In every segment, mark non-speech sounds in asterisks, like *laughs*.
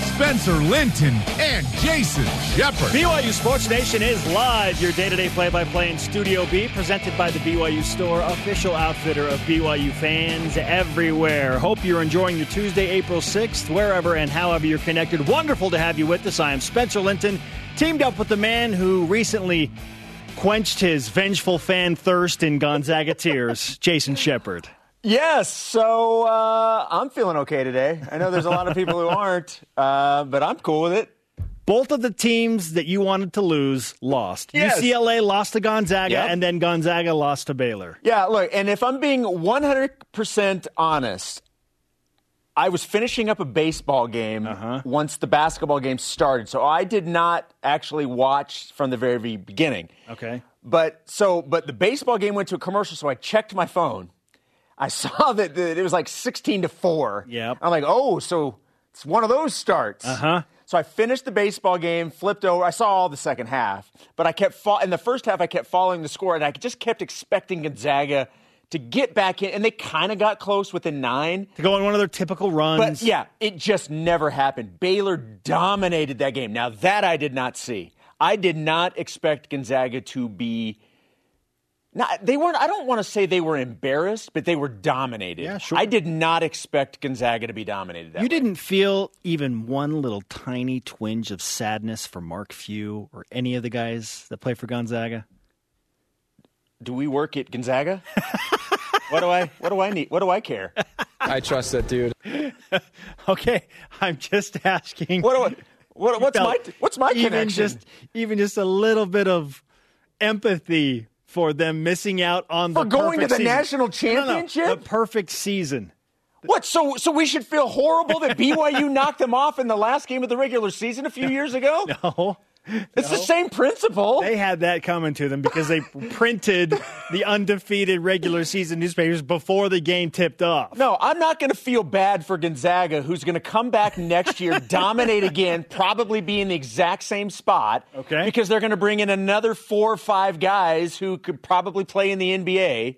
Spencer Linton and Jason Shepherd. BYU Sports Nation is live, your day to day play by play in Studio B, presented by the BYU Store, official outfitter of BYU fans everywhere. Hope you're enjoying your Tuesday, April 6th, wherever and however you're connected. Wonderful to have you with us. I am Spencer Linton, teamed up with the man who recently quenched his vengeful fan thirst in Gonzaga tears, *laughs* Jason Shepherd. Yes, so uh, I'm feeling okay today. I know there's a lot of people who aren't, uh, but I'm cool with it. Both of the teams that you wanted to lose lost. Yes. UCLA lost to Gonzaga, Yep. and then Gonzaga lost to Baylor. Yeah, look, and if I'm being 100% honest, I was finishing up a baseball game once the basketball game started, so I did not actually watch from the very beginning. Okay. But so, but the baseball game went to a commercial, so I checked my phone. I saw *laughs* that it was like 16 to 4. Yep. I'm like, oh, so it's one of those starts. Uh Uh-huh. So I finished the baseball game, flipped over. I saw all the second half, but I kept fo- in the first half. I kept following the score, and I just kept expecting Gonzaga to get back in, and they kind of got close within nine. To go on one of their typical runs. But yeah, it just never happened. Baylor dominated that game. Now that I did not see. I did not expect Gonzaga to be. Not, they weren't. I don't want to say they were embarrassed, but they were dominated. Yeah, sure. I did not expect Gonzaga to be dominated. That You way. didn't feel even one little tiny twinge of sadness for Mark Few or any of the guys that play for Gonzaga? Do we work at Gonzaga? *laughs* what do I? What do I need? What do I care? I trust that dude. *laughs* Okay, I'm just asking. What do I? What, what's my? What's my even connection? Just, even just a little bit of empathy for them missing out on the For going to the season. national No, no, championship? the perfect season. What? So so we should feel horrible that BYU *laughs* knocked them off in the last game of the regular season a few years ago? *laughs* Oh, *laughs* It's the same principle. they had that coming to them because they *laughs* printed the undefeated regular season newspapers before the game tipped off. No, I'm not going to feel bad for Gonzaga, who's going to come back next year, *laughs* dominate again, probably be in the exact same spot. Okay. Because they're going to bring in another four or five guys who could probably play in the NBA.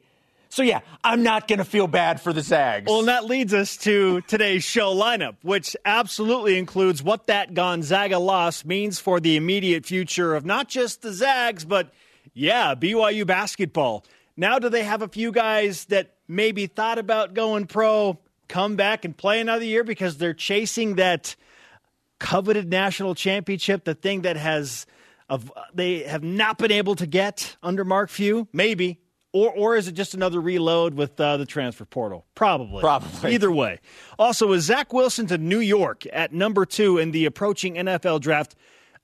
So, yeah, I'm not going to feel bad for the Zags. Well, and that leads us to today's show lineup, which absolutely includes what that Gonzaga loss means for the immediate future of not just the Zags, but yeah, BYU basketball. Now, do they have a few guys that maybe thought about going pro come back and play another year because they're chasing that coveted national championship, the thing that has of they have not been able to get under Mark Few? Maybe. Or, or is it just another reload with uh, the transfer portal? Probably. Probably. Either way. Also, is Zach Wilson to New York at number two in the approaching NFL draft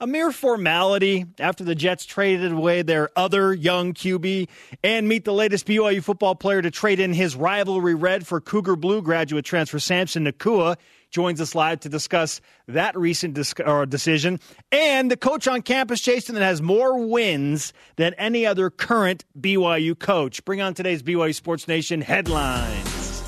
a mere formality after the Jets traded away their other young QB and meet the latest BYU football player to trade in his rivalry red for Cougar Blue graduate transfer Samson Nacua joins us live to discuss that recent dis- or decision and the coach on campus, Jason, that has more wins than any other current BYU coach. Bring on today's BYU Sports Nation headlines.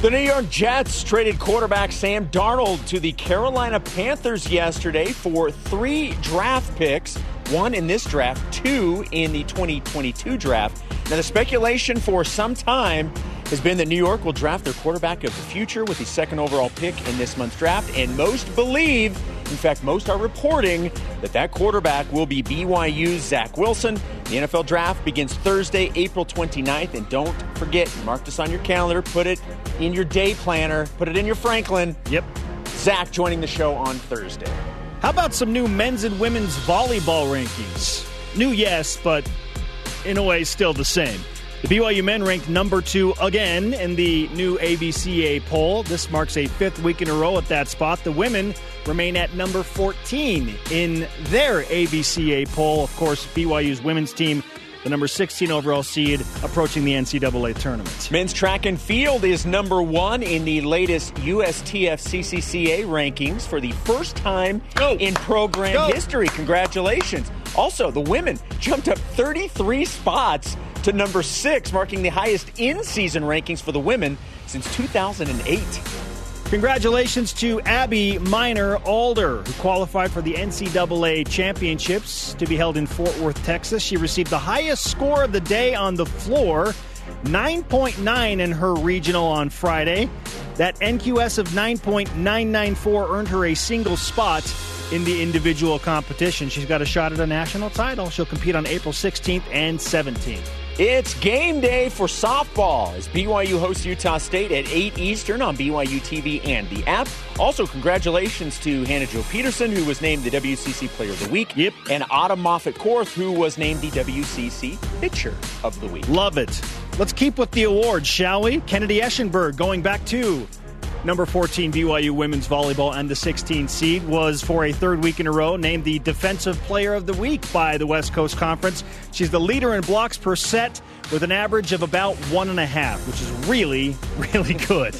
The New York Jets traded quarterback Sam Darnold to the Carolina Panthers yesterday for three draft picks one in this draft, two in the 2022 draft. Now, the speculation for some time has been that New York will draft their quarterback of the future with the second overall pick in this month's draft, and most believe, in fact, most are reporting that that quarterback will be BYU's Zach Wilson. The NFL draft begins Thursday, April 29th, and don't forget, mark this on your calendar, put it in your day planner, put it in your Franklin. Yep. Zach joining the show on Thursday. How about some new men's and women's volleyball rankings? New, yes, but in a way, still the same. The BYU men ranked number two again in the new ABCA poll. This marks a fifth week in a row at that spot. The women remain at number 14 in their ABCA poll. Of course, BYU's women's team, the number 16 overall seed, approaching the NCAA tournament. Men's track and field is number one in the latest USTF CCCA rankings for the first time Go. in program Go. history. Congratulations. Also, the women jumped up 33 spots to number six, marking the highest in season rankings for the women since 2008. Congratulations to Abby Miner Alder, who qualified for the NCAA championships to be held in Fort Worth, Texas. She received the highest score of the day on the floor, 9.9 in her regional on Friday. That NQS of 9.994 earned her a single spot in the individual competition. She's got a shot at a national title. She'll compete on April 16th and 17th. It's game day for softball as BYU hosts Utah State at 8 Eastern on BYU TV and the app. Also, congratulations to Hannah Jo Peterson, who was named the WCC Player of the Week. Yep. And Autumn Moffat Korth, who was named the WCC Pitcher of the Week. Love it. Let's keep with the awards, shall we? Kennedy Eschenberg going back to number 14 BYU women's volleyball and the 16 seed was for a third week in a row named the defensive player of the week by the West Coast Conference. She's the leader in blocks per set with an average of about one and a half, which is really, *laughs* really good.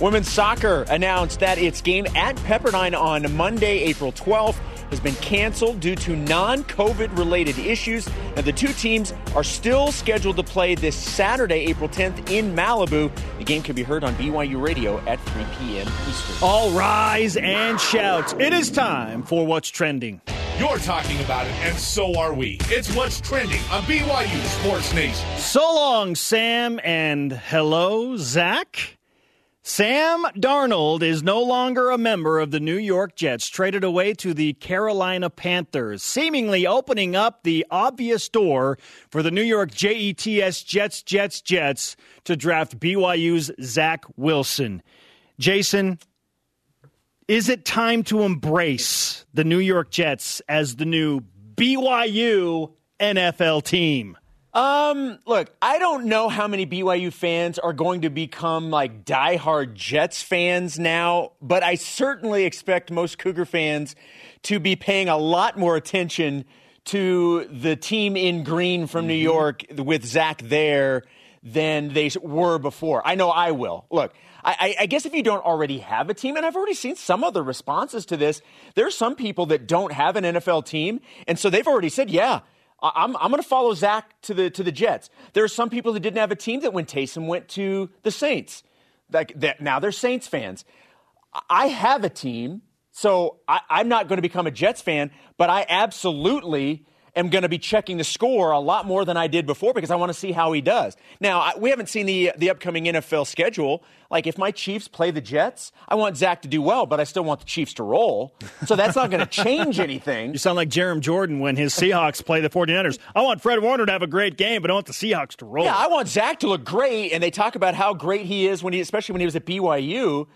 Women's soccer announced that its game at Pepperdine on Monday, April 12th has been canceled due to non COVID related issues. And the two teams are still scheduled to play this Saturday, April 10th, in Malibu. The game can be heard on BYU Radio at 3 p.m. Eastern. All rise and shout. It is time for What's Trending. You're talking about it, and so are we. It's what's trending on BYU Sports Nation. So long, Sam, and hello, Zach. Sam Darnold is no longer a member of the New York Jets, traded away to the Carolina Panthers, seemingly opening up the obvious door for the New York Jets, Jets, Jets, Jets to draft BYU's Zach Wilson. Jason, is it time to embrace the New York Jets as the new BYU NFL team? Um, look, I don't know how many BYU fans are going to become like diehard Jets fans now, but I certainly expect most Cougar fans to be paying a lot more attention to the team in green from New mm-hmm. York with Zach there than they were before. I know I will. Look, I, I, guess if you don't already have a team, and I've already seen some other responses to this, there's some people that don't have an NFL team, and so they've already said, yeah, I'm, I'm going to follow Zach to the to the Jets. There are some people that didn't have a team that when Taysom went to the Saints, like that now they're Saints fans. I have a team, so I, I'm not going to become a Jets fan, but I absolutely am going to be checking the score a lot more than I did before because I want to see how he does. Now, I, we haven't seen the the upcoming NFL schedule. Like if my Chiefs play the Jets, I want Zach to do well, but I still want the Chiefs to roll. So that's not going to change anything. *laughs* You sound like Jarom Jordan when his Seahawks play the 49ers. I want Fred Warner to have a great game, but I want the Seahawks to roll. Yeah, I want Zach to look great, and they talk about how great he is when he, especially when he was at BYU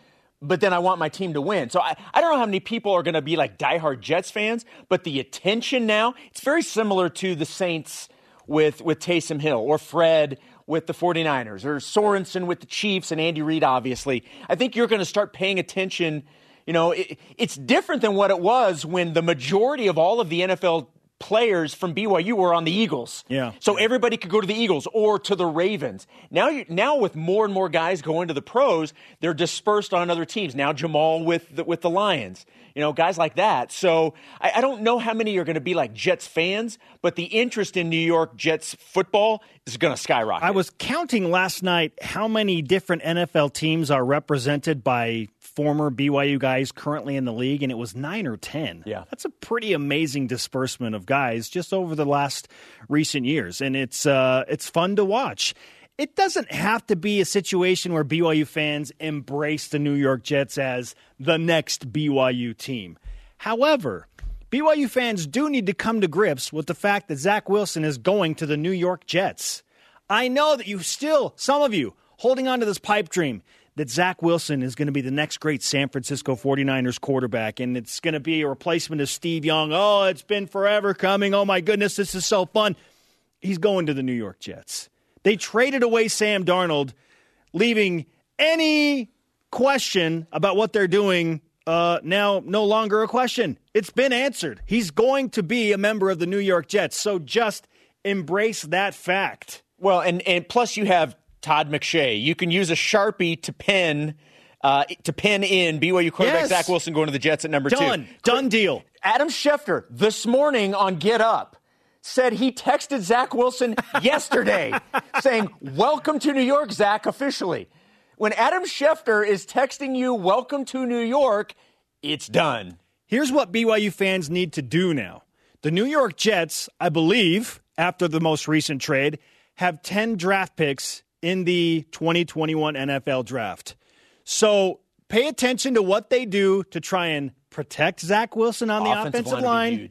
but then I want my team to win. So I, I don't know how many people are going to be like diehard Jets fans, but the attention now, it's very similar to the Saints with, with Taysom Hill or Fred with the 49ers or Sorensen with the Chiefs and Andy Reid, obviously. I think you're going to start paying attention. You know, it, it's different than what it was when the majority of all of the NFL players from BYU were on the Eagles. Yeah. So everybody could go to the Eagles or to the Ravens. Now, you, now with more and more guys going to the pros, they're dispersed on other teams. Now Jamal with the, with the Lions, you know, guys like that. So I, I don't know how many are going to be like Jets fans, but the interest in New York Jets football is going to skyrocket. I was counting last night how many different NFL teams are represented by former BYU guys currently in the league, and it was nine or 10. Yeah. That's a pretty amazing disbursement of guys just over the last recent years. And it's, uh, it's fun to watch. It doesn't have to be a situation where BYU fans embrace the New York Jets as the next BYU team. However, BYU fans do need to come to grips with the fact that Zach Wilson is going to the New York Jets. I know that you still, some of you, holding on to this pipe dream that Zach Wilson is going to be the next great San Francisco 49ers quarterback and it's going to be a replacement of Steve Young. Oh, it's been forever coming. Oh, my goodness, this is so fun. He's going to the New York Jets. They traded away Sam Darnold, leaving any question about what they're doing uh, now no longer a question. It's been answered. He's going to be a member of the New York Jets. So just embrace that fact. Well, and, and plus you have Todd McShay. You can use a Sharpie to pen uh, to pen in BYU quarterback yes. Zach Wilson going to the Jets at number Done. two. Done. Done deal. Adam Schefter this morning on Get Up said he texted Zach Wilson *laughs* yesterday saying, Welcome to New York, Zach, officially. when Adam Schefter is texting you, "Welcome to New York," it's done. Here's what BYU fans need to do now. The New York Jets, I believe, after the most recent trade, have 10 draft picks in the 2021 NFL draft. So pay attention to what they do to try and protect Zach Wilson on the offensive, offensive line, line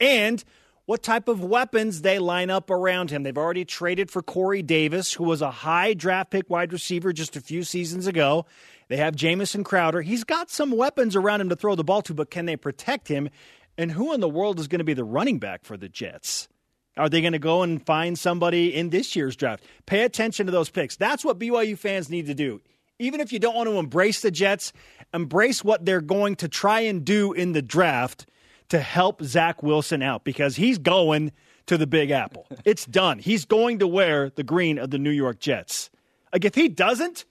and what type of weapons they line up around him. They've already traded for Corey Davis, who was a high draft pick wide receiver just a few seasons ago. They have Jamison Crowder. He's got some weapons around him to throw the ball to, but can they protect him? And who in the world is going to be the running back for the Jets? Are they going to go and find somebody in this year's draft? Pay attention to those picks. That's what BYU fans need to do. Even if you don't want to embrace the Jets, embrace what they're going to try and do in the draft to help Zach Wilson out because he's going to the Big Apple. *laughs* It's done. He's going to wear the green of the New York Jets. Like if he doesn't,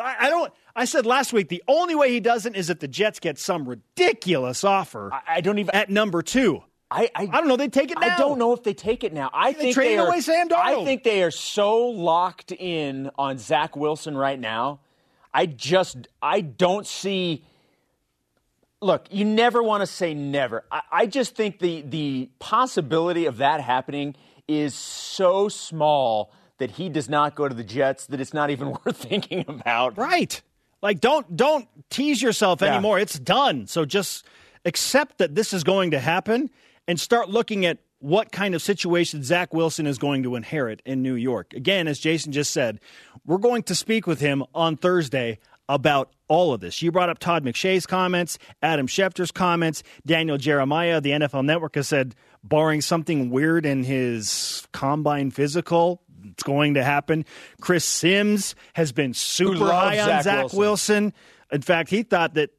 I, I don't. I said last week the only way he doesn't is if the Jets get some ridiculous offer. I, I don't even at number two. I, I, I don't know. They take it now. I don't know if they take it now. I They think they are, away Sam Darnold. I think they are so locked in on Zach Wilson right now. I just I don't see. Look, you never want to say never. I, I just think the the possibility of that happening is so small that he does not go to the Jets that it's not even *laughs* worth thinking about. Right. Like don't don't tease yourself Yeah. anymore. It's done. So just accept that this is going to happen and start looking at what kind of situation Zach Wilson is going to inherit in New York. Again, as Jason just said, we're going to speak with him on Thursday about all of this. You brought up Todd McShay's comments, Adam Schefter's comments, Daniel Jeremiah, the NFL Network has said, barring something weird in his combine physical, it's going to happen. Chris Sims has been super high on Zach Zach Wilson. Wilson. In fact, he thought that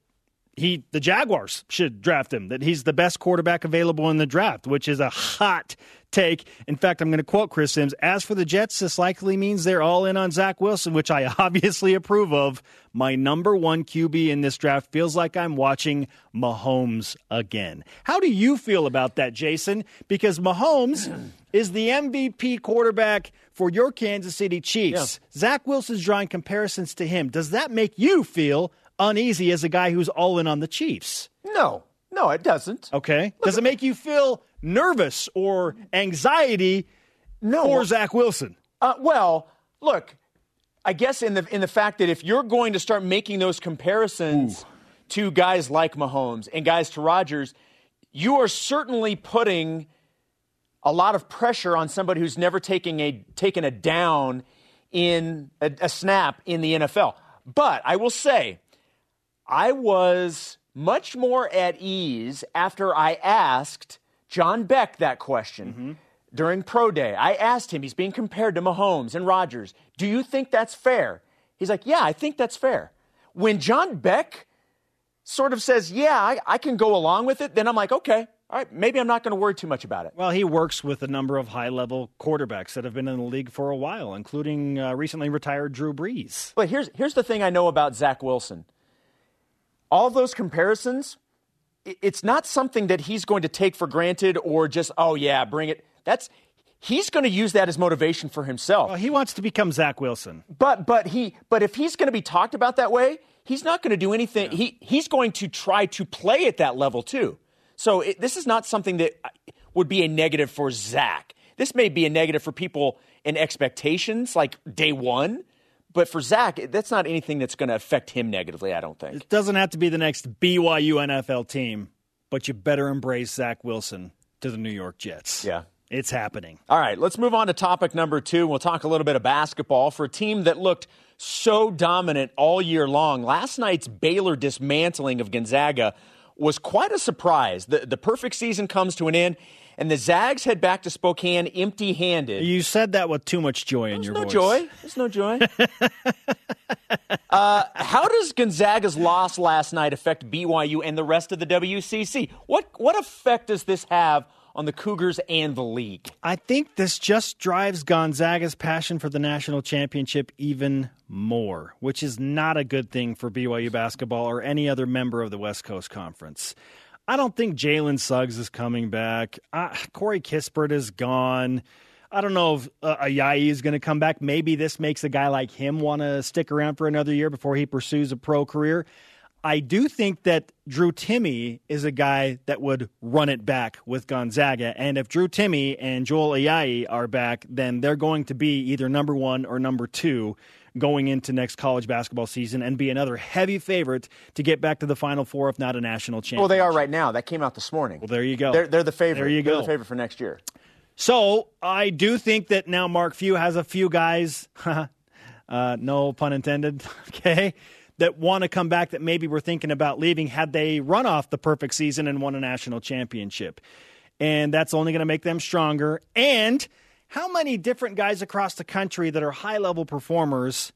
he the Jaguars should draft him, that he's the best quarterback available in the draft, which is a hot take. In fact, I'm going to quote Chris Sims As for the Jets, this likely means they're all in on Zach Wilson, which I *laughs* obviously approve of. My number one QB in this draft feels like I'm watching Mahomes again. How do you feel about that, Jason? Because Mahomes *clears throat* is the MVP quarterback for your Kansas City Chiefs. Zach Wilson's drawing comparisons to him. Does that make you feel uneasy as a guy who's all in on the Chiefs? No, no, it doesn't. Okay. Does it make you feel nervous or anxiety No, for Zach Wilson? Uh, well, look, I guess in the in the fact that if you're going to start making those comparisons to guys like Mahomes and guys to Rodgers, you are certainly putting a lot of pressure on somebody who's never taking a taken a down in a, a snap in the NFL. But I will say, I was much more at ease after I asked John Beck that question during Pro Day. I asked him, he's being compared to Mahomes and Rodgers. Do you think that's fair? He's like, Yeah, I think that's fair. When John Beck sort of says, Yeah, I, I can go along with it, then I'm like, Okay, all right, maybe I'm not going to worry too much about it. Well, he works with a number of high level quarterbacks that have been in the league for a while, including uh, recently retired Drew Brees. But here's here's the thing I know about Zach Wilson. All those comparisons, it's not something that he's going to take for granted or just oh yeah, bring it. That's he's going to use that as motivation for himself. Well, he wants to become Zach Wilson. But but he but if he's going to be talked about that way, he's not going to do anything. He he's going to try to play at that level too. So it, this is not something that uh, would be a negative for Zach. This may be a negative for people in expectations, like day one. But for Zach, that's not anything that's going to affect him negatively. I don't think. It doesn't have to be the next BYU NFL team, but you better embrace Zach Wilson to the New York Jets. Yeah. It's happening. All right, let's move on to topic number two. We'll talk a little bit of basketball for a team that looked so dominant all year long. Last night's Baylor dismantling of Gonzaga was quite a surprise. The, the perfect season comes to an end, and the Zags head back to Spokane empty handed. You said that with too much joy in your voice. There's your no voice. joy. There's no joy. *laughs* uh, how does Gonzaga's loss last night affect BYU and the rest of the WCC? What what effect does this have on the Cougars and the league? I think this just drives Gonzaga's passion for the national championship even more, which is not a good thing for BYU basketball or any other member of the West Coast Conference. I don't think Jalen Suggs is coming back. Uh, Corey Kispert is gone. I don't know if uh, Ayayi is going to come back. Maybe this makes a guy like him want to stick around for another year before he pursues a pro career. I do think that Drew Timme is a guy that would run it back with Gonzaga. And if Drew Timme and Joel Ayayi are back, then they're going to be either number one or number two going into next college basketball season and be another heavy favorite to get back to the Final Four, if not a national championship. Well, they are right now. That came out this morning. Well, there you go. They're, they're the favorite. There you They're go. the favorite for next year. So I do think that now Mark Few has a few guys, *laughs* uh, no pun intended, *laughs* okay, that want to come back that maybe were thinking about leaving had they run off the perfect season and won a national championship. And that's only going to make them stronger. And how many different guys across the country that are high level performers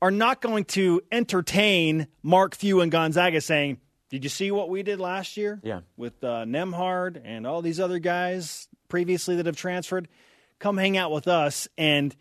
are not going to entertain Mark Few and Gonzaga saying, Did you see what we did last year? Yeah. With uh, Nembhard and all these other guys previously that have transferred. Come hang out with us and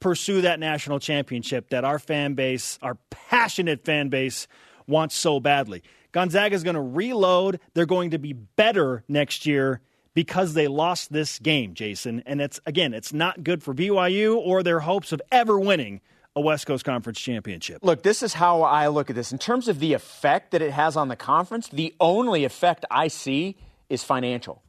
pursue that national championship that our fan base, our passionate fan base, wants so badly. Gonzaga is going to reload. They're going to be better next year because they lost this game, Jason. And it's again, it's not good for BYU or their hopes of ever winning a West Coast Conference championship. Look, this is how I look at this. In terms of the effect that it has on the conference, the only effect I see is financial.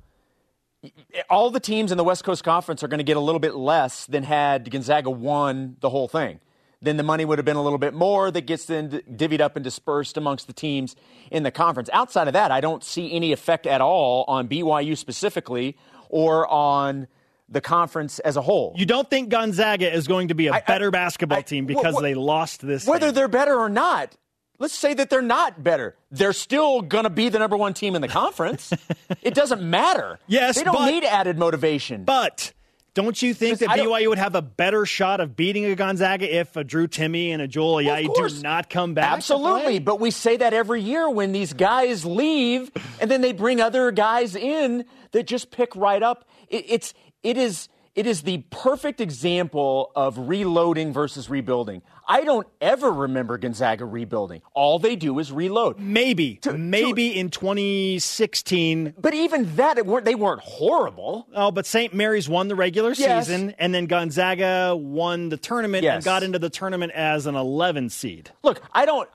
All the teams in the West Coast Conference are going to get a little bit less than had Gonzaga won the whole thing. Then the money would have been a little bit more that gets then divvied up and dispersed amongst the teams in the conference. Outside of that, I don't see any effect at all on BYU specifically or on the conference as a whole. You don't think Gonzaga is going to be a I- better I- basketball I- team because wh- wh- they lost this Whether game? they're better or not, let's say that they're not better. They're still going to be the number one team in the conference. *laughs* it doesn't matter. Yes, They don't but- need added motivation. But don't you think that BYU would have a better shot of beating a Gonzaga if a Drew Timme and a Joel Ayayi course. do not come back? Absolutely, but we say that every year when these guys leave, and then they bring other guys in that just pick right up. It, it's it is it is the perfect example of reloading versus rebuilding. I don't ever remember Gonzaga rebuilding. All they do is reload. maybe, maybe in 2016. But even that, it weren't, they weren't horrible. Oh, but St. Mary's won the regular Yes. season, and then Gonzaga won the tournament and got into the tournament as an 11 seed. Look, I don't,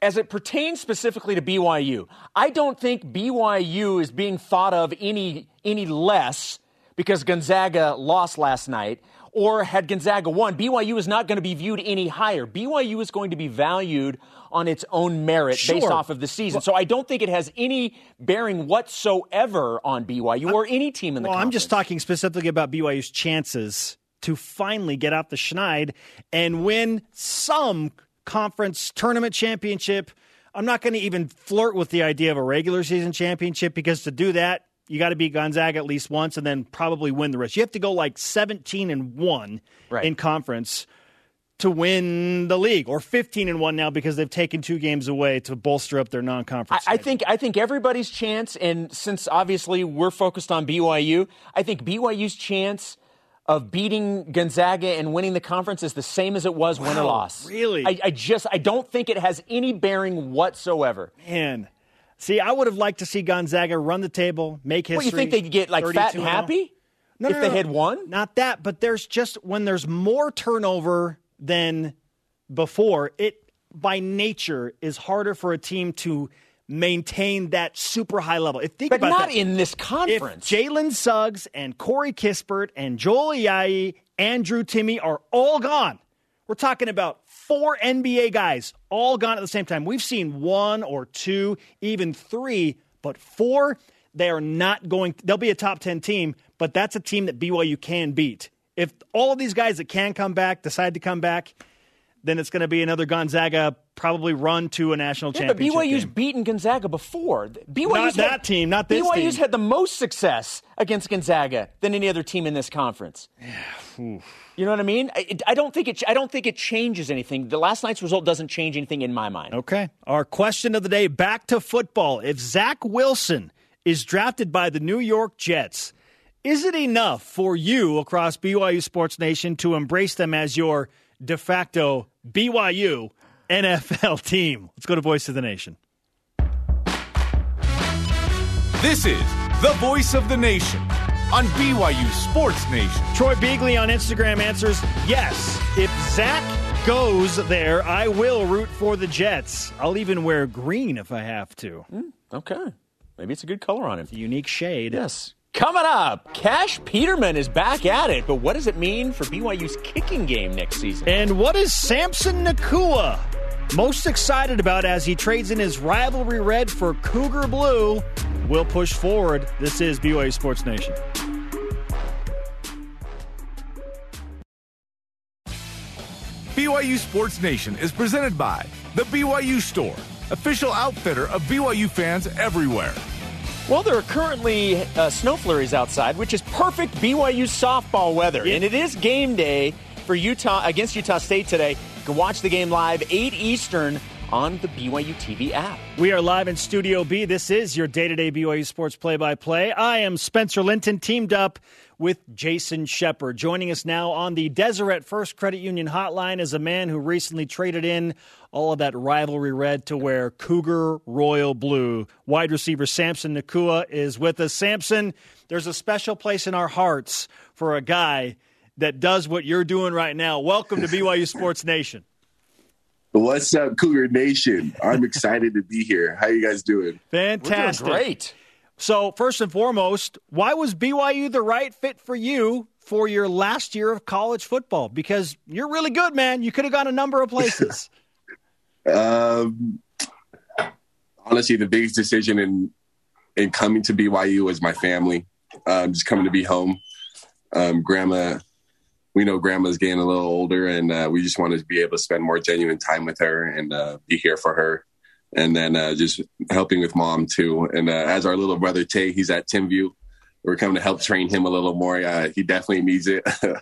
as it pertains specifically to BYU, I don't think BYU is being thought of any any less because Gonzaga lost last night. Or had Gonzaga won, BYU is not going to be viewed any higher. BYU is going to be valued on its own merit based off of the season. So I don't think it has any bearing whatsoever on BYU or any team in the Well, I'm just talking specifically about BYU's chances to finally get out the schneid and win some conference tournament championship. I'm not going to even flirt with the idea of a regular season championship because to do that, you got to beat Gonzaga at least once and then probably win the rest. You have to go like 17 and 1 Right. in conference to win the league or 15 and 1 now because they've taken two games away to bolster up their non-conference. I, I think I think everybody's chance, and since obviously we're focused on BYU, I think BYU's chance of beating Gonzaga and winning the conference is the same as it was win or Wow, loss. really? I, I just I don't think it has any bearing whatsoever. Man. See, I would have liked to see Gonzaga run the table, make history. What you think they'd get like fat 32 and oh. happy No, if no, they no. had won? Not that, but there's just when there's more turnover than before, it by nature is harder for a team to maintain that super high level. If think But about not that. in this conference. Jalen Suggs and Corey Kispert and Joel Ayayi and Drew Timme are all gone, we're talking about four NBA guys all gone at the same time. We've seen one or two, even three, but four, they are not going. They'll be a top 10 team, but that's a team that BYU can beat. If all of these guys that can come back decide to come back, then it's going to be another Gonzaga probably run to a national Yeah, but championship. BYU's game. beath Gonzaga before. BYU's Not had- that team, not this team. BYU's team. had the most success against Gonzaga than any other team in this conference. you know what I mean? I, I don't think it. I don't think it changes anything. The last night's result doesn't change anything in my mind. Okay. Our question of the day back to football. If Zach Wilson is drafted by the New York Jets, is it enough for you across BYU Sports Nation to embrace them as your de facto BYU NFL team? Let's go to Voice of the Nation. This is the voice of the nation on BYU Sports Nation. Troy Beagley on Instagram answers yes. If Zach goes there, I will root for the Jets. I'll even wear green if I have to. Mm, okay. Maybe it's a good color on him. It's a unique shade. Yes. Coming up, Cash Peterman is back at it, but what does it mean for BYU's kicking game next season? And what is Samson Nacua most excited about as he trades in his rivalry red for Cougar Blue? We'll push forward. This is BYU Sports Nation. BYU Sports Nation is presented by The BYU Store, official outfitter of BYU fans everywhere. Well, there are currently uh, snow flurries outside, which is perfect BYU softball weather. Yeah. And it is game day for Utah against Utah State today. You can watch the game live 8 Eastern on the BYU TV app. We are live in Studio B. This is your day-to-day BYU sports play-by-play. I am Spencer Linton, teamed up with Jason Shepherd. Joining us now on the Deseret First Credit Union hotline is a man who recently traded in all of that rivalry red to wear Cougar Royal Blue. Wide receiver Samson Nacua is with us. Samson, there's a special place in our hearts for a guy that does what you're doing right now. Welcome to BYU Sports Nation. What's up, Cougar Nation? I'm excited to be here. How you guys doing? Fantastic. Doing great. So, first and foremost, why was BYU the right fit for you for your last year of college football? Because you're really good, man. You could have gone a number of places. *laughs* um, honestly, the biggest decision in in coming to BYU was my family. Um, just coming to be home. Um, grandma, we know grandma's getting a little older, and uh, we just wanted to be able to spend more genuine time with her and uh, be here for her and then uh, just helping with mom too. And uh, as our little brother Tay, he's at Timpview. We're coming to help train him a little more. Uh, he definitely needs it. *laughs*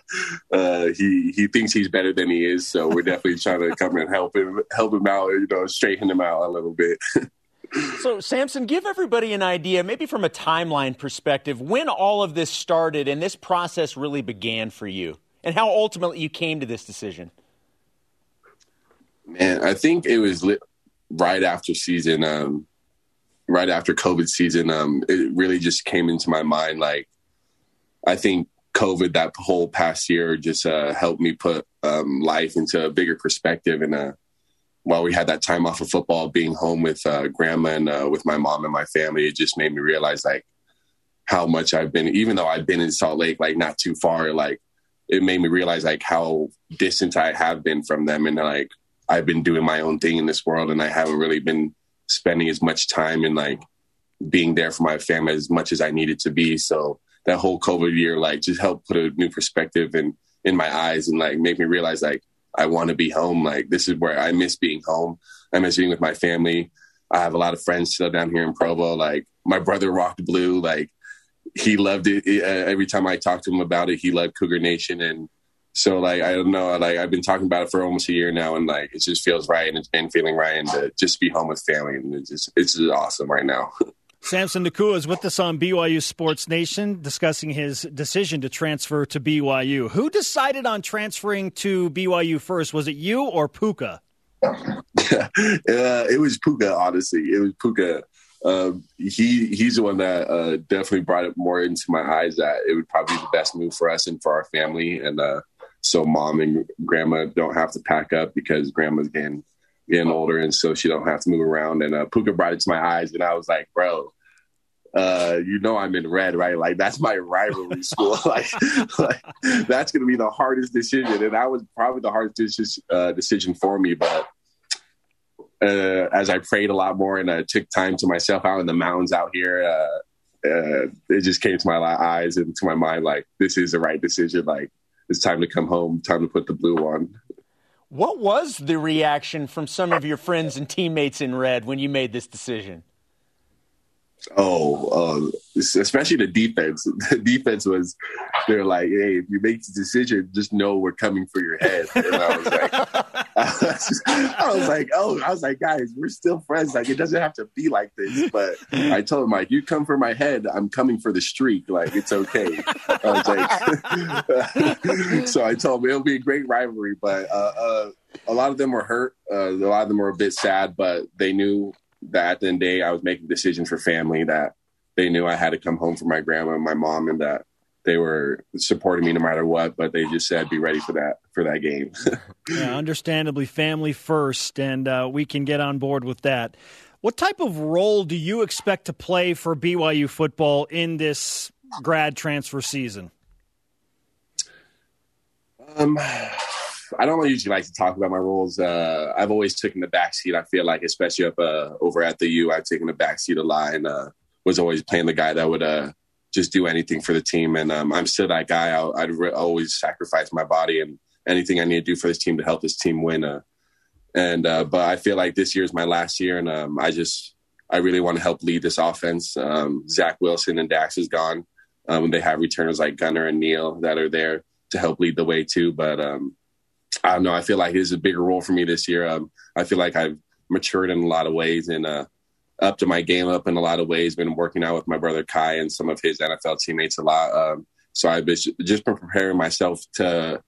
Uh, he he thinks he's better than he is, so we're definitely trying to come and help him help him out. You know, straighten him out a little bit. *laughs* so, Samson, give everybody an idea, maybe from a timeline perspective, when all of this started and this process really began for you, and how ultimately you came to this decision. Man, I think it was lit right after season, um, right after COVID season, um, it really just came into my mind. Like, I think COVID that whole past year just uh, helped me put um, life into a bigger perspective. And uh, while we had that time off of football, being home with uh, grandma and uh, with my mom and my family, it just made me realize like how much I've been. Even though I've been in Salt Lake, like not too far, like it made me realize like how distant I have been from them, and like I've been doing my own thing in this world and I haven't really been spending as much time in like being there for my family as much as I needed to be. So that whole COVID year, like just helped put a new perspective in, in my eyes and like make me realize like I want to be home. Like this is where I miss being home. I miss being with my family. I have a lot of friends still down here in Provo. Like my brother rocked blue. Like he loved it. Uh, every time I talked to him about it, he loved Cougar Nation and so like I don't know, like I've been talking about it for almost a year now, and like it just feels right and it's been feeling right, and to just be home with family, and it's just it's just awesome right now. *laughs* Samson Nacua is with us on BYU Sports Nation discussing his decision to transfer to BYU. Who decided on transferring to BYU first? Was it you or Puka? *laughs* uh, it was Puka, honestly. It was Puka. Um, he he's the one that uh, definitely brought it more into my eyes that it would probably be the best move for us and for our family. And uh, so mom and grandma don't have to pack up because grandma's getting getting older, and so she don't have to move around. And uh, Puka brought it to my eyes, and I was like, bro. Uh, you know I'm in red, right? Like that's my rivalry *laughs* school. *laughs* like, like, that's gonna be the hardest decision, and that was probably the hardest decision, uh, decision for me. But uh, as I prayed a lot more and I took time to myself out in the mountains out here, uh, uh, it just came to my eyes and to my mind like this is the right decision. Like it's time to come home, time to put the blue on. What was the reaction from some of your friends and teammates in red when you made this decision? Oh, uh, especially the defense. *laughs* The defense was, they're like, hey, if you make the decision, just know we're coming for your head. And I was like, *laughs* I was, I was like, oh, I was like, guys, we're still friends. Like, it doesn't have to be like this. But I told him, like, you come for my head, I'm coming for the streak. Like, it's okay. I was like, *laughs* so I told him it'll be a great rivalry. But uh, uh, a lot of them were hurt. Uh, a lot of them were a bit sad, but they knew that at the end the day, I was making decisions for family that they knew I had to come home for my grandma and my mom, and that they were supporting me no matter what, but they just said be ready for that for that game. *laughs* yeah, understandably, family first, and uh, we can get on board with that. What type of role do you expect to play for BYU football in this grad transfer season? Um, I don't usually like to talk about my roles. Uh, I've always taken the back seat. I feel like, especially up uh, over at the U, I've taken the back seat a lot and uh, was always playing the guy that would uh, just do anything for the team. And um, I'm still that guy. i would re- always sacrifice my body and anything I need to do for this team to help this team win. Uh, and uh, but I feel like this year is my last year, and um, I just I really want to help lead this offense. Um, Zach Wilson and Dax is gone. Um, they have returners like Gunner and Neil that are there to help lead the way too. But um, I don't know. I feel like it is a bigger role for me this year. Um, I feel like I've matured in a lot of ways and uh, up to my game up in a lot of ways. Been working out with my brother Kai and some of his NFL teammates a lot. Um, so I've been just been preparing myself to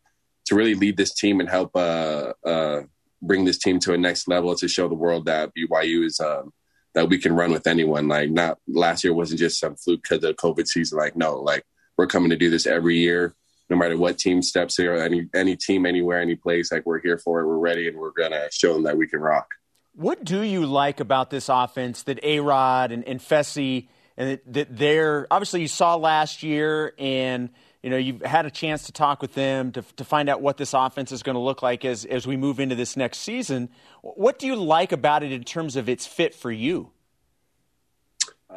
to really lead this team and help uh, uh, bring this team to a next level to show the world that BYU is um, that we can run with anyone. Like not last year wasn't just some fluke because of COVID season. Like no, like we're coming to do this every year no matter what team steps here, any any team, anywhere, any place, like we're here for it. We're ready, and we're gonna show them that we can rock. What do you like about this offense that A Rod and, and Fesi and that they're obviously you saw last year and you know you've had a chance to talk with them to, to find out what this offense is going to look like as as we move into this next season. What do you like about it in terms of its fit for you?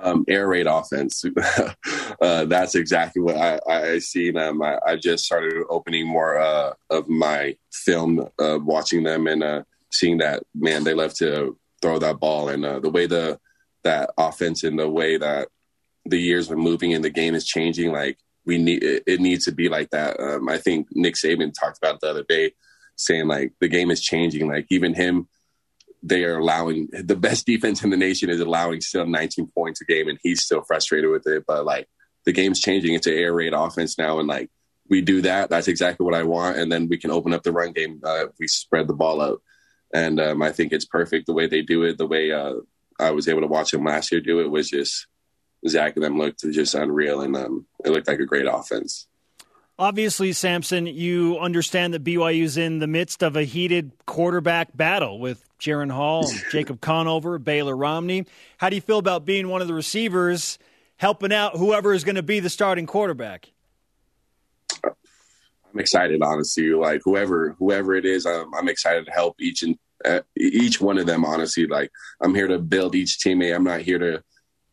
Um, air raid offense. *laughs* uh, that's exactly what I, I see them. I, I, just started opening more uh, of my film, uh, watching them and uh, seeing that man they love to throw that ball and uh, the way the that offense and the way that the years are moving and the game is changing. Like we need it, it needs to be like that. Um, I think Nick Saban talked about the other day, saying like the game is changing. Like even him they are allowing the best defense in the nation is allowing still 19 points a game, and he's still frustrated with it. But like the game's changing; it's an air raid offense now, and like we do that, that's exactly what I want, and then we can open up the run game uh, we spread the ball out. And um, I think it's perfect the way they do it. The way uh, I was able to watch them last year do it was just Zach and them looked just unreal, and um, it looked like a great offense. Obviously, Samson, you understand that BYU's in the midst of a heated quarterback battle with Jaren Hall, *laughs* Jacob Conover, Baylor Romney. How do you feel about being one of the receivers helping out whoever is going to be the starting quarterback? I'm excited, honestly. Like whoever whoever it is, I'm, I'm excited to help each and uh, each one of them. Honestly, like I'm here to build each teammate. I'm not here to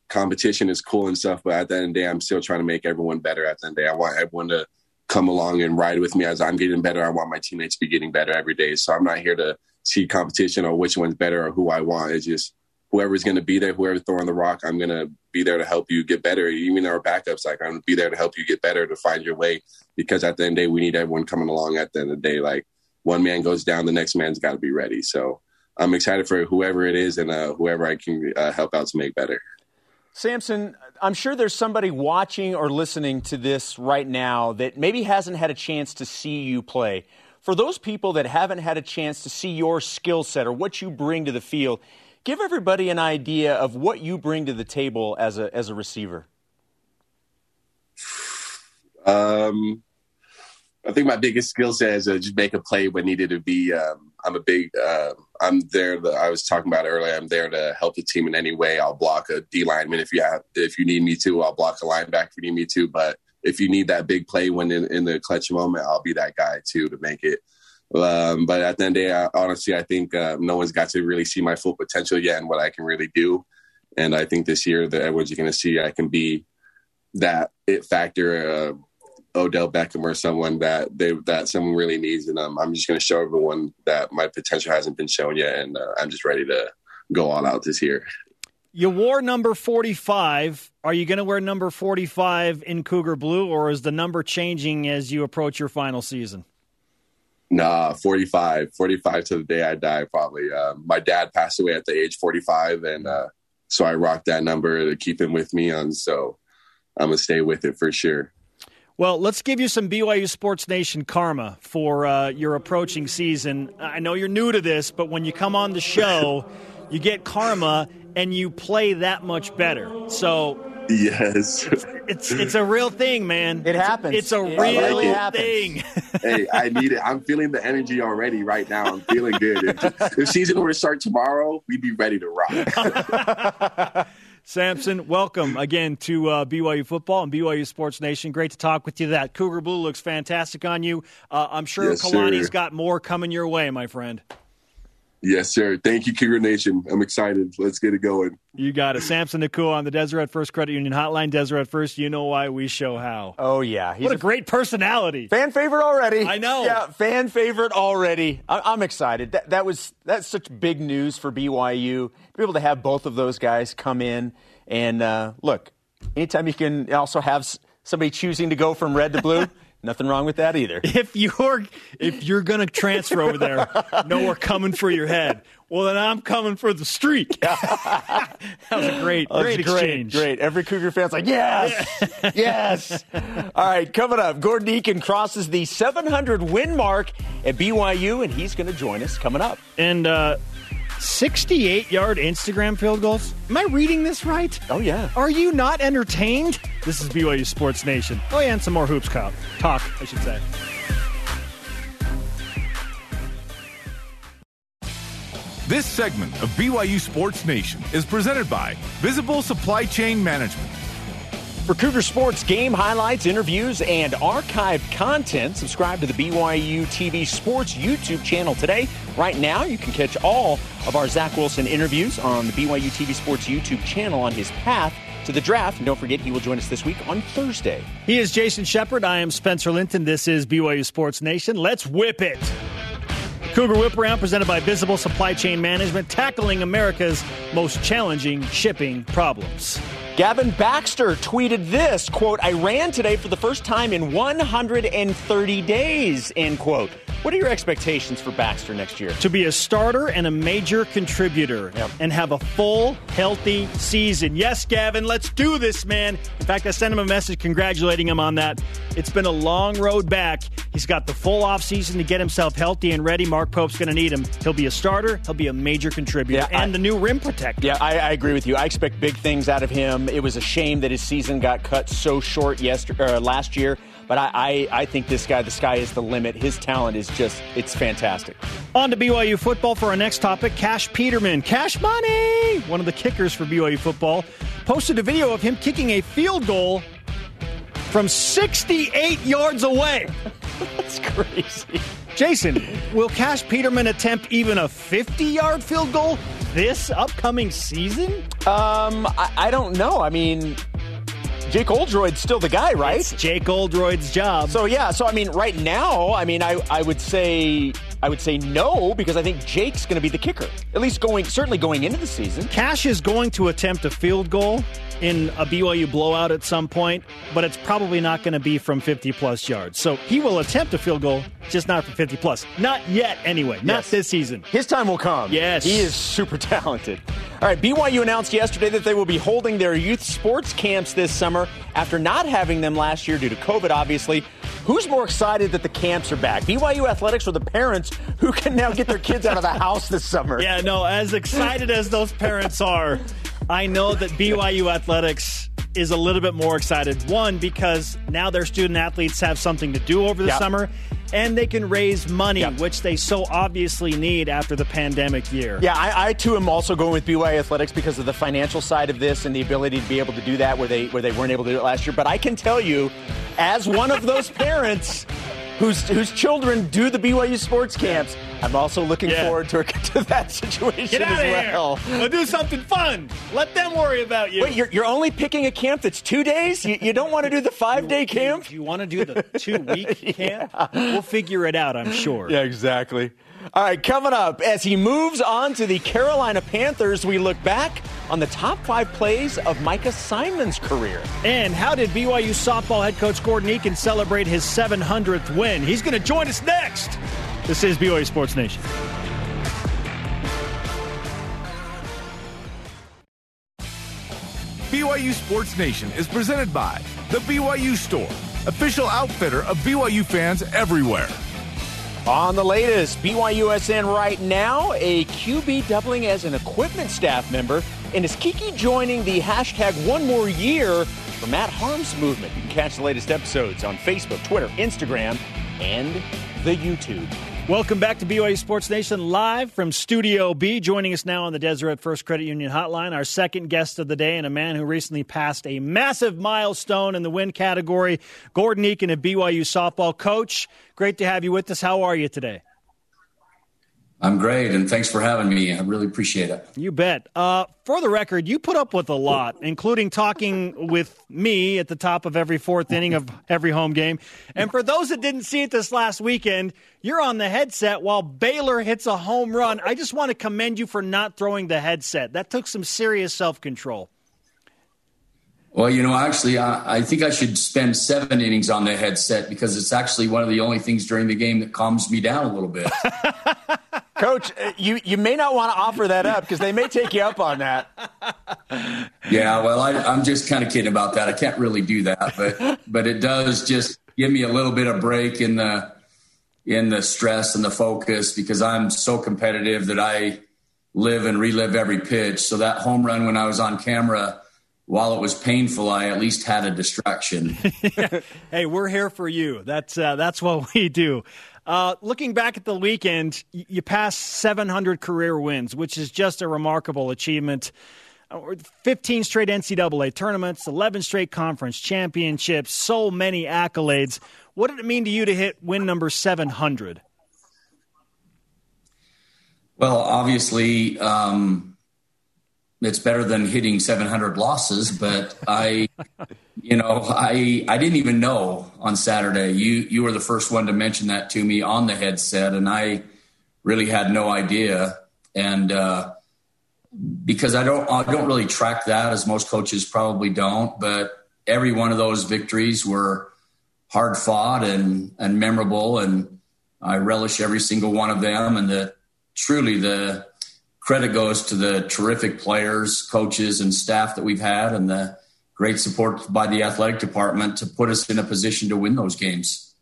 competition is cool and stuff, but at the end of the day, I'm still trying to make everyone better. At the end of the day, I want everyone to come along and ride with me as I'm getting better. I want my teammates to be getting better every day. So I'm not here to see competition or which one's better or who I want. It's just whoever's going to be there, whoever's throwing the rock, I'm going to be there to help you get better. Even our backups, like I'm going to be there to help you get better, to find your way. Because at the end of the day, we need everyone coming along at the end of the day. Like one man goes down, the next man's got to be ready. So I'm excited for whoever it is and uh, whoever I can uh, help out to make better. Samson, I'm sure there's somebody watching or listening to this right now that maybe hasn't had a chance to see you play. For those people that haven't had a chance to see your skill set or what you bring to the field, give everybody an idea of what you bring to the table as a as a receiver. Um, I think my biggest skill set is to just make a play when needed to be. Um, I'm a big. Uh, I'm there. I was talking about earlier. I'm there to help the team in any way. I'll block a D lineman if you have, if you need me to. I'll block a linebacker if you need me to. But if you need that big play when in, in the clutch moment, I'll be that guy too to make it. Um, but at the end of the day, I, honestly, I think uh, no one's got to really see my full potential yet and what I can really do. And I think this year that everyone's going to see I can be that it factor. Uh, Odell Beckham or someone that they that someone really needs, and um, I'm just going to show everyone that my potential hasn't been shown yet, and uh, I'm just ready to go all out this year. You wore number 45. Are you going to wear number 45 in Cougar Blue, or is the number changing as you approach your final season? Nah, 45. 45 to the day I die, probably. Uh, my dad passed away at the age 45, and uh, so I rocked that number to keep him with me on. So I'm going to stay with it for sure. Well, let's give you some BYU Sports Nation karma for uh, your approaching season. I know you're new to this, but when you come on the show, *laughs* you get karma and you play that much better. So Yes. It's it's a real thing, man. It happens. It's a It real really happens. thing. hey, I need it. I'm feeling the energy already right now. I'm feeling good. If, if season were to start tomorrow, we'd be ready to rock. *laughs* Samson, welcome again to uh, BYU football and BYU Sports Nation. Great to talk with you. That Cougar Blue looks fantastic on you. Uh, I'm sure Yes, Kalani's sir. got more coming your way, my friend. yes, sir. Thank you, Cougar Nation. I'm excited. Let's get it going. You got it. Samson Nacua on the Deseret First Credit Union Hotline. Deseret First, you know why we show how. Oh yeah, he's What a great personality. fan favorite already. I know. Yeah, fan favorite already. I- I'm excited. That that was that's such big news for BYU to be able to have both of those guys come in and uh, look. Anytime you can also have somebody choosing to go from red to blue, *laughs* nothing wrong with that either. If you're if you're gonna transfer over there, *laughs* no, we're coming for your head. Well, then I'm coming for the streak. *laughs* that was a great, That's great exchange. Great. Every Cougar fan's like, yes, yes. All right, coming up, Gordon Eakin crosses the 700 win mark at BYU, and he's going to join us coming up. And uh, 68 yard Instagram field goals. Am I reading this right? Oh, yeah. Are you not entertained? This is BYU Sports Nation. Oh, yeah, and some more hoops cop. talk, I should say. This segment of BYU Sports Nation is presented by Visible Supply Chain Management. For Cougar Sports game highlights, interviews, and archived content, subscribe to the BYU TV Sports YouTube channel today. Right now, you can catch all of our Zach Wilson interviews on the BYU TV Sports YouTube channel on his path to the draft. And don't forget, he will join us this week on Thursday. He is Jason Shepherd. I am Spencer Linton. This is BYU Sports Nation. Let's whip it. Cougar Whip Around presented by Visible Supply Chain Management, tackling America's most challenging shipping problems. Gavin Baxter tweeted this quote, I ran today for the first time in 130 days, end quote. What are your expectations for Baxter next year? to be a starter and a major contributor Yep. and have a full, healthy season. Yes, Gavin, let's do this, man. In fact, I sent him a message congratulating him on that. It's been a long road back. He's got the full offseason to get himself healthy and ready. Mark Pope's going to need him. He'll be a starter, he'll be a major contributor, Yeah, I- and the new rim protector. Yeah, I, I agree with you. I expect big things out of him. It was a shame that his season got cut so short yesterday, uh, last year. But I, I, I think this guy, the sky is the limit. His talent is just, it's fantastic. On to BYU football for our next topic. Cash Peterman, Cash Money, one of the kickers for BYU football, posted a video of him kicking a field goal from 68 yards away. *laughs* That's crazy. Jason, will Cash Peterman attempt even a 50 yard field goal this upcoming season? Um, I, I don't know. I mean, Jake Oldroyd's still the guy, right? It's Jake Oldroyd's job. So yeah, so I mean, right now, I mean, I, I would say I would say no because I think Jake's going to be the kicker. At least going certainly going into the season. Cash is going to attempt a field goal in a BYU blowout at some point, but it's probably not going to be from 50 plus yards. So he will attempt a field goal, just not from 50 plus. Not yet, anyway. Not Yes. this season. His time will come. Yes. He is super talented. All right, BYU announced yesterday that they will be holding their youth sports camps this summer after not having them last year due to COVID, obviously. Who's more excited that the camps are back? BYU Athletics or the parents who can now get their kids out of the *laughs* house this summer? Yeah, no, as excited as those parents are, I know that BYU Athletics is a little bit more excited. One, because now their student athletes have something to do over the Yep. summer, and they can raise money, Yep. which they so obviously need after the pandemic year. Yeah, I, I too am also going with BYU Athletics because of the financial side of this and the ability to be able to do that where they where they weren't able to do it last year. But I can tell you, as one of those parents whose whose children do the BYU sports camps, I'm also looking Yeah. forward to, *laughs* to that situation Get out as of well. here! Go do something fun. Let them worry about you. Wait, you're, you're only picking a camp that's two days? You, you don't want to do the five day camp? If you want to do the two week *laughs* camp, we'll figure it out. I'm sure. Yeah, exactly. All right, coming up, as he moves on to the Carolina Panthers, we look back on the top five plays of Micah Simon's career. And how did BYU softball head coach Gordon Eakin celebrate his 700th win? He's going to join us next. This is BYU Sports Nation. BYU Sports Nation is presented by The BYU Store, official outfitter of BYU fans everywhere. On the latest, BYUSN right now, a QB doubling as an equipment staff member And is Kiki joining the hashtag one more year for Matt Haarms movement? You can catch the latest episodes on Facebook, Twitter, Instagram, and the YouTube. Welcome back to BYU Sports Nation live from Studio B. Joining us now on the Deseret First Credit Union hotline, our second guest of the day and a man who recently passed a massive milestone in the win category, Gordon Eakin, a BYU softball coach. Great to have you with us. How are you today? I'm great, and thanks for having me. I really appreciate it. You bet. Uh, for the record, you put up with a lot, including talking with me at the top of every fourth inning of every home game. And for those that didn't see it this last weekend, you're on the headset while Baylor hits a home run. I just want to commend you for not throwing the headset. That took some serious self control. Well, you know, actually, I, I, think I should spend seven innings on the headset because it's actually one of the only things during the game that calms me down a little bit. *laughs* Coach, uh, you, you may not want to offer that up because they may take you up on that. Yeah, well, I, I'm just kind of kidding about that. I can't really do that, but but it does just give me a little bit of break in the in the stress and the focus because I'm so competitive that I live and relive every pitch. So that home run when I was on camera while it was painful, I at least had a distraction. *laughs* hey, we're here for you. That's uh, that's what we do. Uh, looking back at the weekend, you passed 700 career wins, which is just a remarkable achievement. Uh, 15 straight NCAA tournaments, 11 straight conference championships, so many accolades. What did it mean to you to hit win number 700? Well, obviously, um, it's better than hitting 700 losses, but I, *laughs* you know, I I didn't even know on Saturday. You you were the first one to mention that to me on the headset, and I really had no idea. And uh, because I don't I don't really track that as most coaches probably don't, but every one of those victories were hard fought and and memorable, and I relish every single one of them. And the truly the credit goes to the terrific players, coaches, and staff that we've had, and the great support by the athletic department to put us in a position to win those games.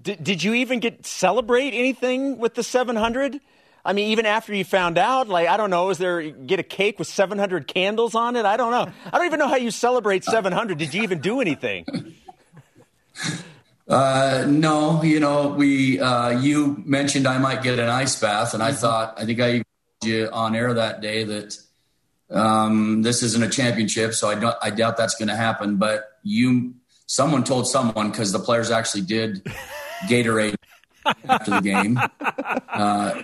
Did, did you even get celebrate anything with the 700? I mean, even after you found out, like I don't know, is there get a cake with 700 candles on it? I don't know. I don't even know how you celebrate 700. Did you even do anything? *laughs* Uh, no, you know, we uh, you mentioned I might get an ice bath, and I mm-hmm. thought I think I you on air that day that um, this isn't a championship, so I don't. I doubt that's going to happen. But you, someone told someone because the players actually did *laughs* Gatorade after the game, uh,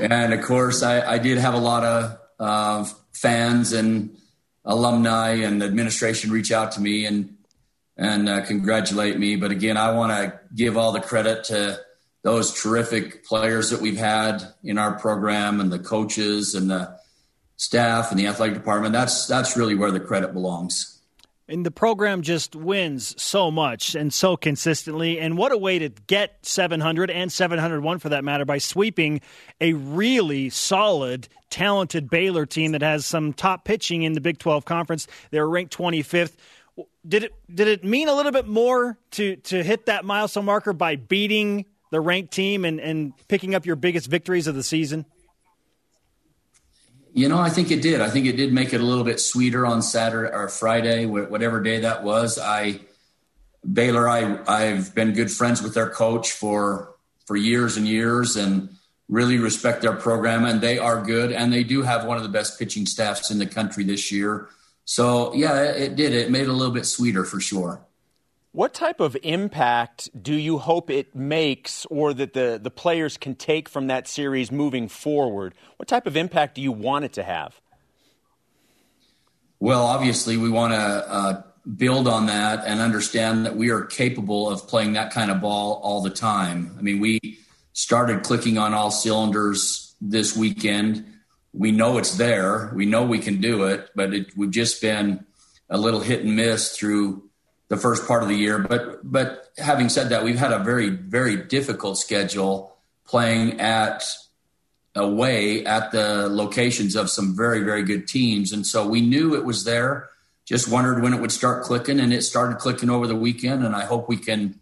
and of course, I, I, did have a lot of uh, fans and alumni and administration reach out to me and and uh, congratulate me. But again, I want to give all the credit to those terrific players that we've had in our program and the coaches and the staff and the athletic department. That's that's really where the credit belongs. And the program just wins so much and so consistently. And what a way to get 700 and 701 for that matter by sweeping a really solid, talented Baylor team that has some top pitching in the Big 12 conference. They're ranked 25th. Did it did it mean a little bit more to to hit that milestone marker by beating the ranked team and, and picking up your biggest victories of the season? You know, I think it did. I think it did make it a little bit sweeter on Saturday or Friday, whatever day that was. I Baylor, I I've been good friends with their coach for for years and years, and really respect their program. And they are good, and they do have one of the best pitching staffs in the country this year. So yeah, it did. It made it a little bit sweeter for sure. What type of impact do you hope it makes or that the, the players can take from that series moving forward? What type of impact do you want it to have? Well, obviously, we want to uh, build on that and understand that we are capable of playing that kind of ball all the time. I mean, we started clicking on all cylinders this weekend. We know it's there. We know we can do it, but it, we've just been a little hit and miss through the first part of the year. But but having said that, we've had a very very difficult schedule playing at away at the locations of some very very good teams, and so we knew it was there. Just wondered when it would start clicking, and it started clicking over the weekend. And I hope we can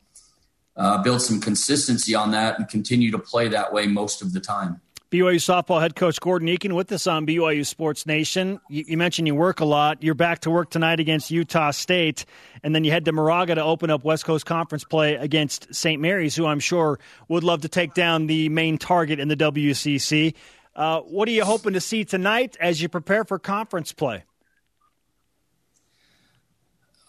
uh, build some consistency on that and continue to play that way most of the time. BYU softball head coach Gordon Eakin with us on BYU Sports Nation. You, you, mentioned you work a lot. You're back to work tonight against Utah State, and then you head to Moraga to open up West Coast Conference play against St. Mary's, who I'm sure would love to take down the main target in the WCC. Uh, what are you hoping to see tonight as you prepare for conference play?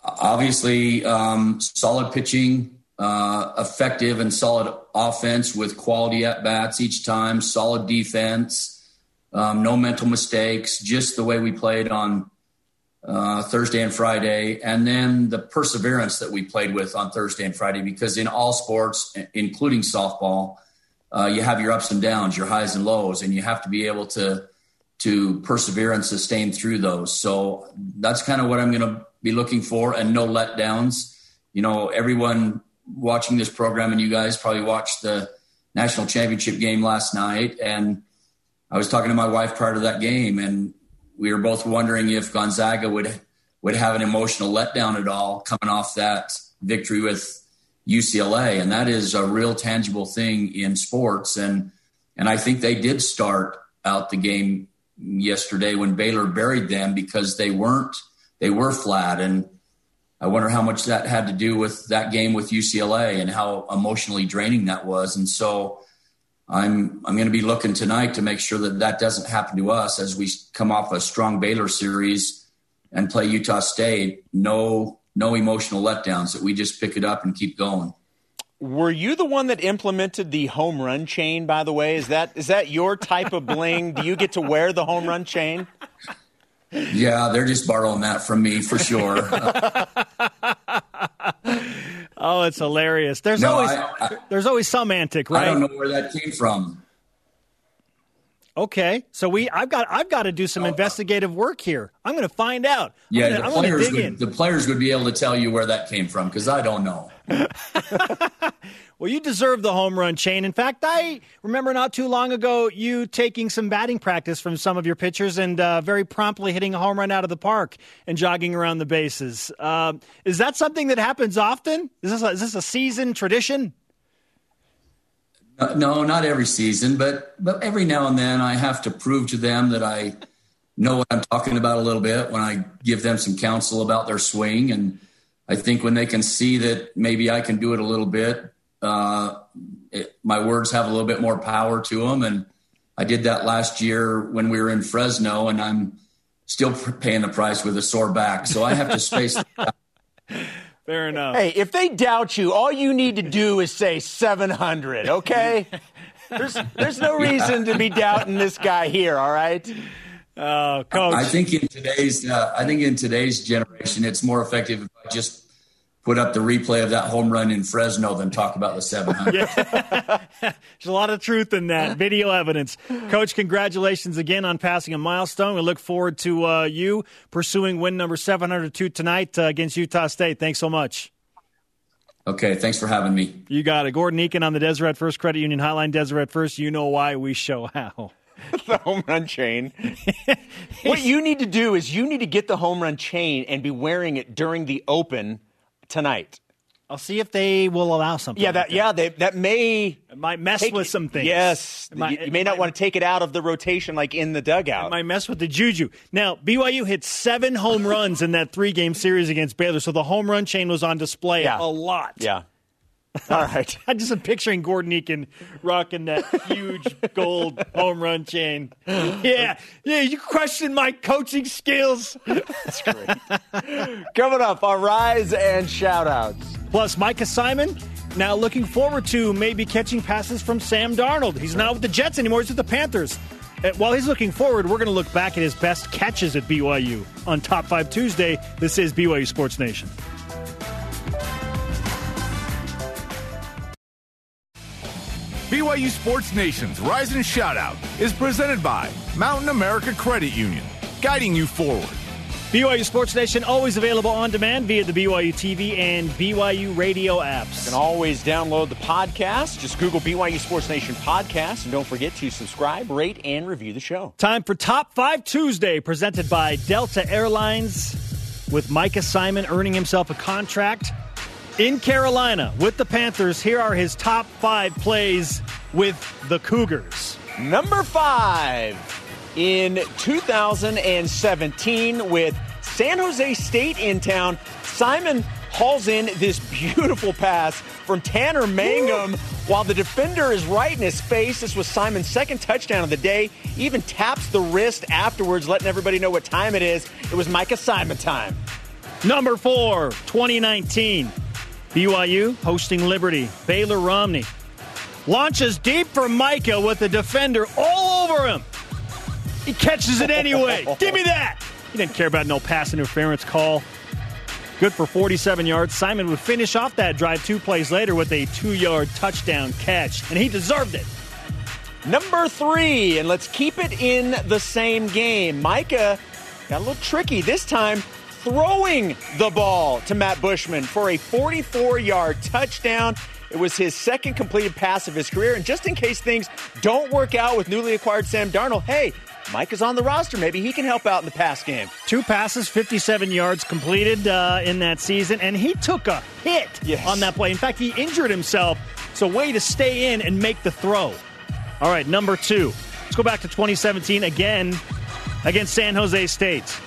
Obviously, um, solid pitching, uh, effective and solid offense with quality at bats each time, solid defense, um, no mental mistakes, just the way we played on uh, Thursday and Friday, and then the perseverance that we played with on Thursday and Friday. Because in all sports, including softball, uh, you have your ups and downs, your highs and lows, and you have to be able to to persevere and sustain through those. So that's kind of what I'm going to be looking for, and no letdowns. You know, everyone watching this program, and you guys probably watched the national championship game last night. And I was talking to my wife prior to that game, and we were both wondering if Gonzaga would would have an emotional letdown at all coming off that victory with UCLA, and that is a real tangible thing in sports. And and I think they did start out the game yesterday when Baylor buried them because they weren't they were flat and I wonder how much that had to do with that game with UCLA and how emotionally draining that was. And so I'm I'm going to be looking tonight to make sure that that doesn't happen to us as we come off a strong Baylor series and play Utah State. No no emotional letdowns that we just pick it up and keep going. Were you the one that implemented the home run chain? By the way, is that is that your type of bling? Do you get to wear the home run chain? Yeah, they're just borrowing that from me for sure. *laughs* oh, it's hilarious. There's no, always I, I, there's always some antic, right? I don't know where that came from. Okay, so we I've got I've got to do some oh, investigative work here. I'm going to find out. Yeah, gonna, the players would, the players would be able to tell you where that came from because I don't know. *laughs* well, you deserve the home run chain. In fact, I remember not too long ago you taking some batting practice from some of your pitchers and uh, very promptly hitting a home run out of the park and jogging around the bases. Uh, is that something that happens often? Is this a, is this a season tradition? No, not every season, but but every now and then I have to prove to them that I know what I'm talking about a little bit when I give them some counsel about their swing. And I think when they can see that maybe I can do it a little bit, uh, it, my words have a little bit more power to them. And I did that last year when we were in Fresno, and I'm still paying the price with a sore back. So I have to space. *laughs* Fair enough. Hey, if they doubt you, all you need to do is say 700, okay? there's, there's no reason to be doubting this guy here, all right? Oh, coach. I think in today's uh, I think in today's generation, it's more effective if I just put up the replay of that home run in Fresno than talk about the 700. *laughs* Yeah. *laughs* There's a lot of truth in that video evidence. Coach, congratulations again on passing a milestone. We look forward to uh, you pursuing win number 702 tonight uh, against Utah State. Thanks so much. Okay, thanks for having me. You got it. Gordon Eakin on the Deseret First Credit Union Hotline. Deseret First, you know why we show how. *laughs* the home run chain. what you need to do is you need to get the home run chain and be wearing it during the open tonight. I'll see if they will allow something. Yeah, that, like that, yeah, they, that may it might mess take, with some things. Yes, might, you, you, may not might, want to take it out of the rotation like in the dugout. It might mess with the juju. Now BYU hit seven home runs in that three game series against Baylor, so the home run chain was on display yeah. a lot. Yeah. *laughs* All right. *laughs* I'm just am picturing Gordon Eakin rocking that huge *laughs* gold home run chain. Yeah. Yeah, you question my coaching skills. That's great. Coming up, our rise and shout outs. Plus, Micah Simon now looking forward to maybe catching passes from Sam Darnold. He's not with the Jets anymore, he's with the Panthers. While he's looking forward, we're going to look back at his best catches at BYU on Top 5 Tuesday. This is BYU Sports Nation. BYU Sports Nation's Rise and Shoutout is presented by Mountain America Credit Union, guiding you forward. BYU Sports Nation always available on demand via the BYU TV and BYU radio apps. You can always download the podcast. Just Google BYU Sports Nation podcast and don't forget to subscribe, rate, and review the show. Time for Top 5 Tuesday, presented by Delta Airlines, with Micah Simon earning himself a contract in Carolina with the Panthers. Here are his top five plays with the Cougars. Number five in 2017 with San Jose State in town. Simon hauls in this beautiful pass from Tanner Mangum while the defender is right in his face. This was Simon's second touchdown of the day. He even taps the wrist afterwards, letting everybody know what time it is. It was Micah Simon time. Number four, 2019. BYU hosting Liberty. Baylor Romney launches deep for Micah with the defender all over him. He catches it anyway. *laughs* Give me that. He didn't care about no pass interference call. Good for 47 yards. Simon would finish off that drive two plays later with a two yard touchdown catch, and he deserved it. Number three, and let's keep it in the same game. Micah got a little tricky this time, throwing the ball to Matt Bushman for a 44 yard touchdown. It was his second completed pass of his career. And just in case things don't work out with newly acquired Sam Darnold, hey, Mike is on the roster. Maybe he can help out in the pass game. Two passes, 57 yards completed uh, in that season, and he took a hit yes. on that play. In fact, he injured himself. So, way to stay in and make the throw. All right, number two. Let's go back to 2017 again against San Jose State.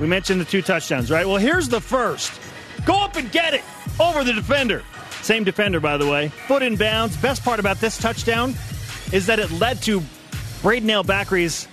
We mentioned the two touchdowns, right? Well, here's the first. Go up and get it over the defender. Same defender, by the way. Foot in bounds. Best part about this touchdown is that it led to Brayden El-Bakri's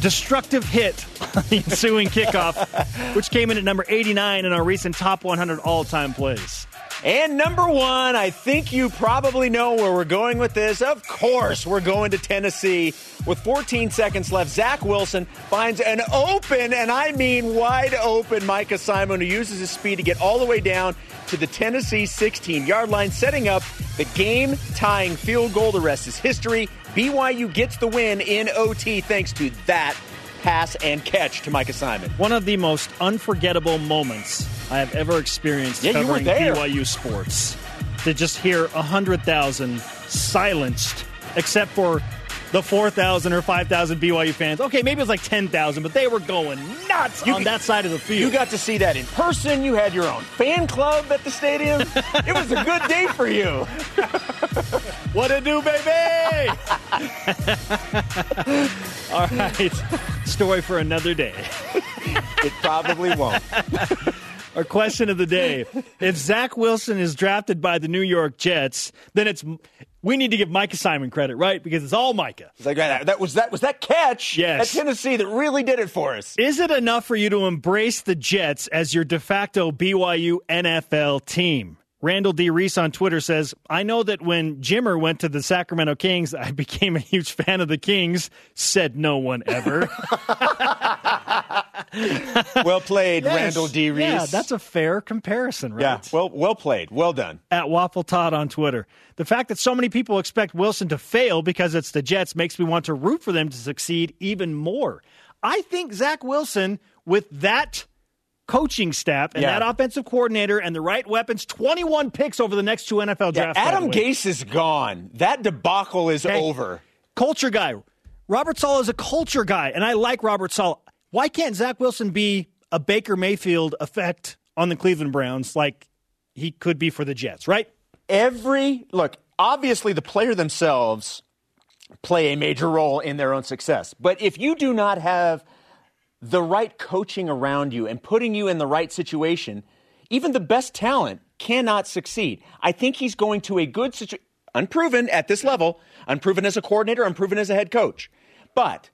destructive hit on the *laughs* ensuing kickoff, which came in at number 89 in our recent top 100 all time plays. And number one, I think you probably know where we're going with this. Of course, we're going to Tennessee. With 14 seconds left, Zach Wilson finds an open, and I mean wide open, Micah Simon, who uses his speed to get all the way down to the Tennessee 16 yard line, setting up the game tying field goal. The rest is history. BYU gets the win in OT thanks to that pass and catch to Micah Simon. One of the most unforgettable moments I have ever experienced yeah, covering BYU sports. To just hear 100,000 silenced, except for the 4,000 or 5,000 BYU fans. Okay, maybe it was like 10,000, but they were going nuts you, on that side of the field. You got to see that in person. You had your own fan club at the stadium. it was a good day for you. *laughs* what a do, baby? *laughs* All right. Story for another day. it probably won't. *laughs* Our question of the day: If Zach Wilson is drafted by the New York Jets, then it's we need to give Micah Simon credit, right? Because it's all Micah. It's like that, that was that was that catch yes. at Tennessee that really did it for us. Is it enough for you to embrace the Jets as your de facto BYU NFL team? Randall D. Reese on Twitter says, I know that when Jimmer went to the Sacramento Kings, I became a huge fan of the Kings. Said no one ever. *laughs* well played, yes. Randall D. Reese. Yeah, that's a fair comparison, right? Yeah, well, well played. Well done. At Waffle Todd on Twitter. The fact that so many people expect Wilson to fail because it's the Jets makes me want to root for them to succeed even more. I think Zach Wilson, with that coaching staff and yeah. that offensive coordinator and the right weapons, 21 picks over the next two NFL drafts. Yeah, Adam Gase is gone. That debacle is hey, over. Culture guy. Robert Saleh is a culture guy, and I like Robert Saleh. Why can't Zach Wilson be a Baker Mayfield effect on the Cleveland Browns like he could be for the Jets, right? Every look, obviously the player themselves play a major role in their own success. But if you do not have the right coaching around you and putting you in the right situation, even the best talent cannot succeed. I think he's going to a good situation, unproven at this level, unproven as a coordinator, unproven as a head coach. But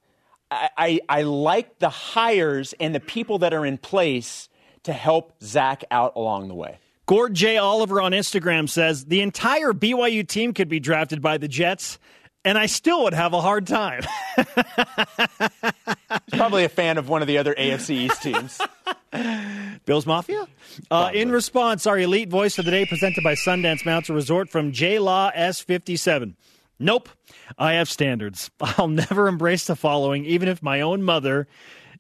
I, I, like the hires and the people that are in place to help Zach out along the way. Gord J. Oliver on Instagram says the entire BYU team could be drafted by the Jets and I still would have a hard time. *laughs* He's probably a fan of one of the other AFC East teams. *laughs* Bills Mafia? Uh, in response, our elite voice of the day presented by Sundance Mountain Resort from J Law S57. Nope. I have standards. *laughs* I'll never embrace the following, even if my own mother,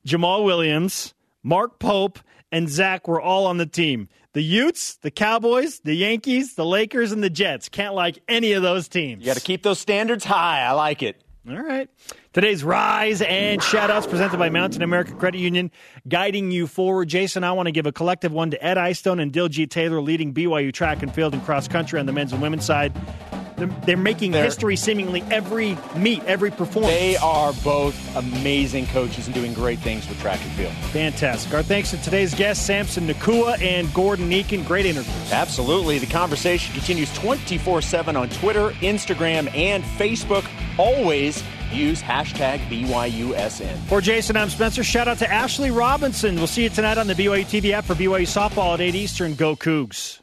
Jamaal Williams, Mark Pope, and Zach were all on the team. The Utes, the Cowboys, the Yankees, the Lakers, and the Jets. Can't like any of those teams. You got to keep those standards high. I like it. All right. Today's Rise and Shoutouts presented by Mountain America Credit Union, guiding you forward. Jason, I want to give a collective one to Ed Eyestone and Diljeet Taylor, leading BYU track and field and cross country on the men's and women's side. They're making they're, history seemingly every meet, every performance. They are both amazing coaches and doing great things with track and field. Fantastic. Our thanks to today's guests, Samson Nacua and Gordon Eakin. Great interviews. Absolutely. The conversation continues 24 7 on Twitter, Instagram, and Facebook. Always use hashtag BYUSN. For Jason, I'm Spencer. Shout out to Ashley Robinson. We'll see you tonight on the BYU TV app for BYU softball at 8 Eastern. Go Cougs.